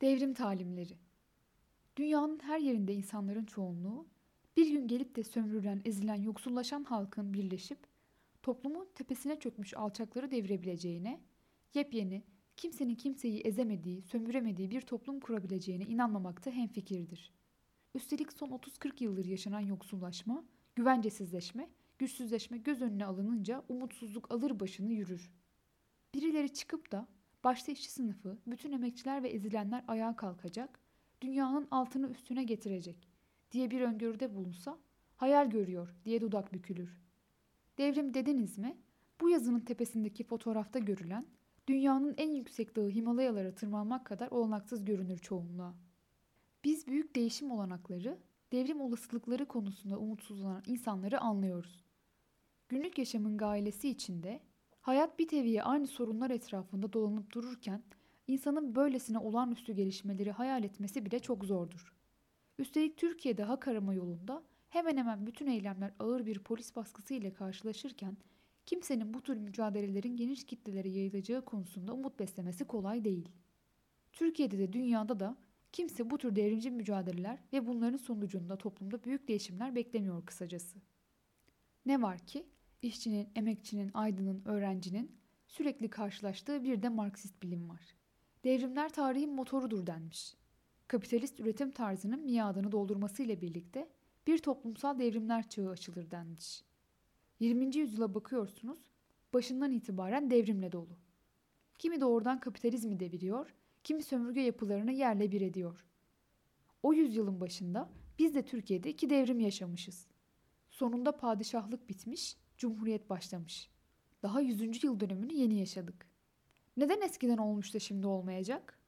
Devrim talimleri. Dünyanın her yerinde insanların çoğunluğu, bir gün gelip de sömürülen, ezilen, yoksullaşan halkın birleşip toplumun tepesine çökmüş alçakları devirebileceğine, yepyeni, kimsenin kimseyi ezemediği, sömüremediği bir toplum kurabileceğine inanmamakta hemfikirdir. Üstelik son 30-40 yıldır yaşanan yoksullaşma, güvencesizleşme, güçsüzleşme göz önüne alınınca umutsuzluk alır başını yürür. Birileri çıkıp da başta işçi sınıfı, bütün emekçiler ve ezilenler ayağa kalkacak, dünyanın altını üstüne getirecek diye bir öngörüde bulunsa hayal görüyor diye dudak bükülür. Devrim dediniz mi? Bu yazının tepesindeki fotoğrafta görülen dünyanın en yüksek dağı Himalayalara tırmanmak kadar olanaksız görünür çoğunluğa. Biz büyük değişim olanakları, devrim olasılıkları konusunda umutsuzlanan insanları anlıyoruz. Günlük yaşamın gailesi içinde hayat bir teviye aynı sorunlar etrafında dolanıp dururken insanın böylesine olağanüstü gelişmeleri hayal etmesi bile çok zordur. Üstelik Türkiye'de hak arama yolunda hemen hemen bütün eylemler ağır bir polis baskısı ile karşılaşırken kimsenin bu tür mücadelelerin geniş kitlelere yayılacağı konusunda umut beslemesi kolay değil. Türkiye'de de dünyada da kimse bu tür devrimci mücadeleler ve bunların sonucunda toplumda büyük değişimler beklemiyor kısacası. Ne var ki işçinin, emekçinin, aydının, öğrencinin sürekli karşılaştığı bir de Marksist bilim var. Devrimler tarihin motorudur denmiş. Kapitalist üretim tarzının miadını doldurmasıyla birlikte bir toplumsal devrimler çağı açılır denmiş. 20. yüzyıla bakıyorsunuz, başından itibaren devrimle dolu. Kimi doğrudan kapitalizmi deviriyor, kimi sömürge yapılarını yerle bir ediyor. O yüzyılın başında biz de Türkiye'de iki devrim yaşamışız. Sonunda padişahlık bitmiş, cumhuriyet başlamış. Daha 100. yıl dönümünü yeni yaşadık. Neden eskiden olmuş da şimdi olmayacak?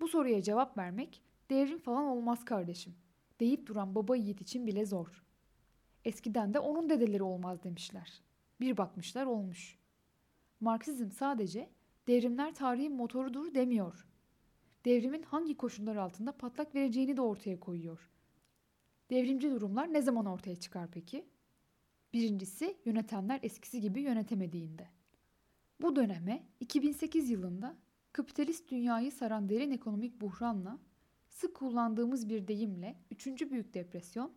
Bu soruya cevap vermek devrim falan olmaz kardeşim deyip duran baba yiğit için bile zor. Eskiden de onun dedeleri olmaz demişler. Bir bakmışlar olmuş. Marksizm sadece devrimler tarihin motorudur demiyor. Devrimin hangi koşullar altında patlak vereceğini de ortaya koyuyor. Devrimci durumlar ne zaman ortaya çıkar peki? Birincisi yönetenler eskisi gibi yönetemediğinde. Bu döneme 2008 yılında kapitalist dünyayı saran derin ekonomik buhranla sık kullandığımız bir deyimle 3. büyük depresyon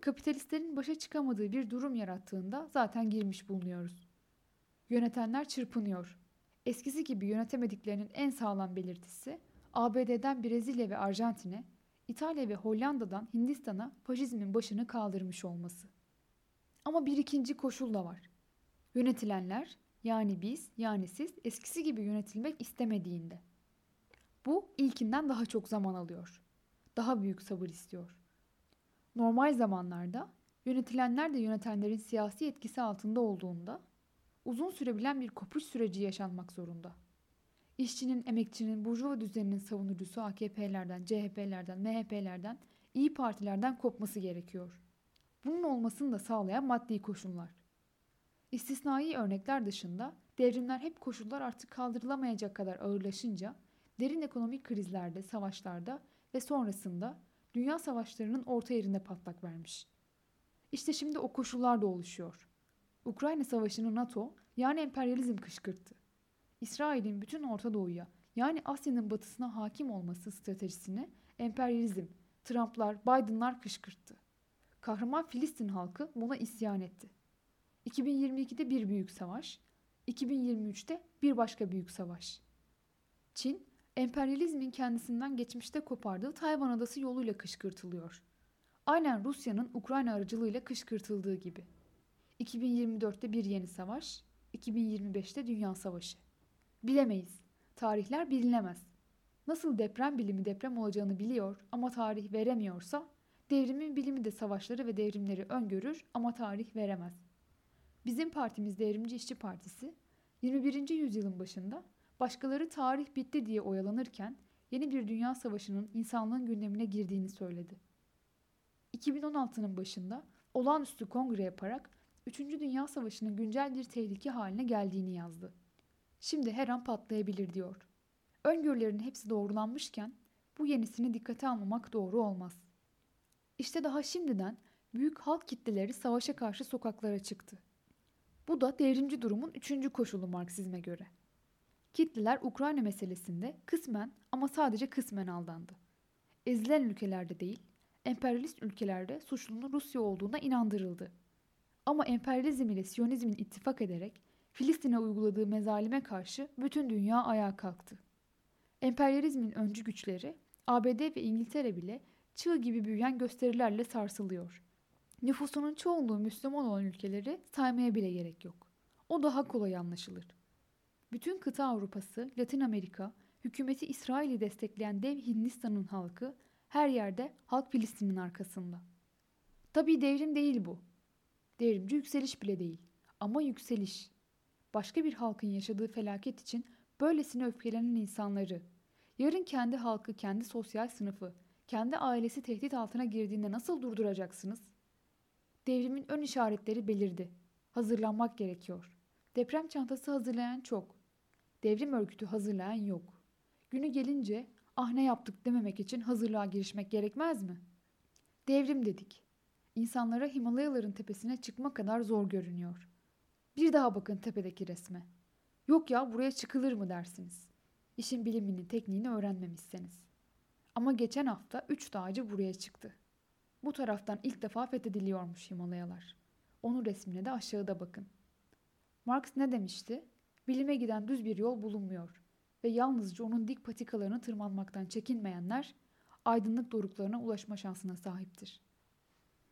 kapitalistlerin başa çıkamadığı bir durum yarattığında zaten girmiş bulunuyoruz. Yönetenler çırpınıyor. Eskisi gibi yönetemediklerinin en sağlam belirtisi ABD'den Brezilya ve Arjantin'e, İtalya ve Hollanda'dan Hindistan'a faşizmin başını kaldırmış olması. Ama bir ikinci koşul da var. Yönetilenler yani biz yani siz eskisi gibi yönetilmek istemediğinde. Bu ilkinden daha çok zaman alıyor. Daha büyük sabır istiyor. Normal zamanlarda yönetilenler de yönetenlerin siyasi etkisi altında olduğunda uzun sürebilen bir kopuş süreci yaşanmak zorunda. İşçinin, emekçinin, burjuva düzeninin savunucusu AKP'lerden, CHP'lerden, MHP'lerden, İyi Partilerden kopması gerekiyor. Bunun olmasını da sağlayan maddi koşullar. İstisnai örnekler dışında devrimler hep koşullar artık kaldırılamayacak kadar ağırlaşınca derin ekonomik krizlerde, savaşlarda ve sonrasında dünya savaşlarının orta yerinde patlak vermiş. İşte şimdi o koşullar da oluşuyor. Ukrayna Savaşı'nı NATO yani emperyalizm kışkırttı. İsrail'in bütün Orta Doğu'ya yani Asya'nın batısına hakim olması stratejisini emperyalizm, Trump'lar, Biden'lar kışkırttı. Kahraman Filistin halkı buna isyan etti. 2022'de bir büyük savaş, 2023'te bir başka büyük savaş. Çin, emperyalizmin kendisinden geçmişte kopardığı Tayvan adası yoluyla kışkırtılıyor. Aynen Rusya'nın Ukrayna aracılığıyla kışkırtıldığı gibi. 2024'te bir yeni savaş, 2025'te dünya savaşı. Bilemeyiz. Tarihler bilinemez. Nasıl deprem bilimi deprem olacağını biliyor ama tarih veremiyorsa, devrimin bilimi de savaşları ve devrimleri öngörür ama tarih veremez. Bizim partimiz Devrimci İşçi Partisi 21. yüzyılın başında başkaları tarih bitti diye oyalanırken yeni bir dünya savaşının insanlığın gündemine girdiğini söyledi. 2016'nın başında olağanüstü kongre yaparak 3. Dünya Savaşı'nın güncel bir tehlike haline geldiğini yazdı. Şimdi her an patlayabilir diyor. Öngörülerin hepsi doğrulanmışken bu yenisini dikkate almamak doğru olmaz. İşte daha şimdiden büyük halk kitleleri savaşa karşı sokaklara çıktı. Bu da devrimci durumun üçüncü koşulu Marksizme göre. Kitleler Ukrayna meselesinde kısmen ama sadece kısmen aldandı. Ezilen ülkelerde değil, emperyalist ülkelerde suçlunun Rusya olduğuna inandırıldı. Ama emperyalizm ile Siyonizmin ittifak ederek Filistin'e uyguladığı mezalime karşı bütün dünya ayağa kalktı. Emperyalizmin öncü güçleri ABD ve İngiltere bile çığ gibi büyüyen gösterilerle sarsılıyor. Nüfusunun çoğunluğu Müslüman olan ülkeleri saymaya bile gerek yok. O daha kolay anlaşılır. Bütün kıta Avrupası, Latin Amerika, hükümeti İsrail'i destekleyen dev Hindistan'ın halkı her yerde halk Filistin'in arkasında. Tabii devrim değil bu. Devrimci yükseliş bile değil. Ama yükseliş. Başka bir halkın yaşadığı felaket için böylesine öfkelenen insanları, yarın kendi halkı, kendi sosyal sınıfı, kendi ailesi tehdit altına girdiğinde nasıl durduracaksınız? Devrimin ön işaretleri belirdi. Hazırlanmak gerekiyor. Deprem çantası hazırlayan çok. Devrim örgütü hazırlayan yok. Günü gelince ah ne yaptık dememek için hazırlığa girişmek gerekmez mi? Devrim dedik. İnsanlara Himalayaların tepesine çıkma kadar zor görünüyor. Bir daha bakın tepedeki resme. Yok ya buraya çıkılır mı dersiniz. İşin bilimini, tekniğini öğrenmemişseniz. Ama geçen hafta üç dağcı buraya çıktı. Bu taraftan ilk defa fethediliyormuş Himalayalar. Onun resmine de aşağıda bakın. Marx ne demişti? Bilime giden düz bir yol bulunmuyor ve yalnızca onun dik patikalarını tırmanmaktan çekinmeyenler aydınlık doruklarına ulaşma şansına sahiptir.''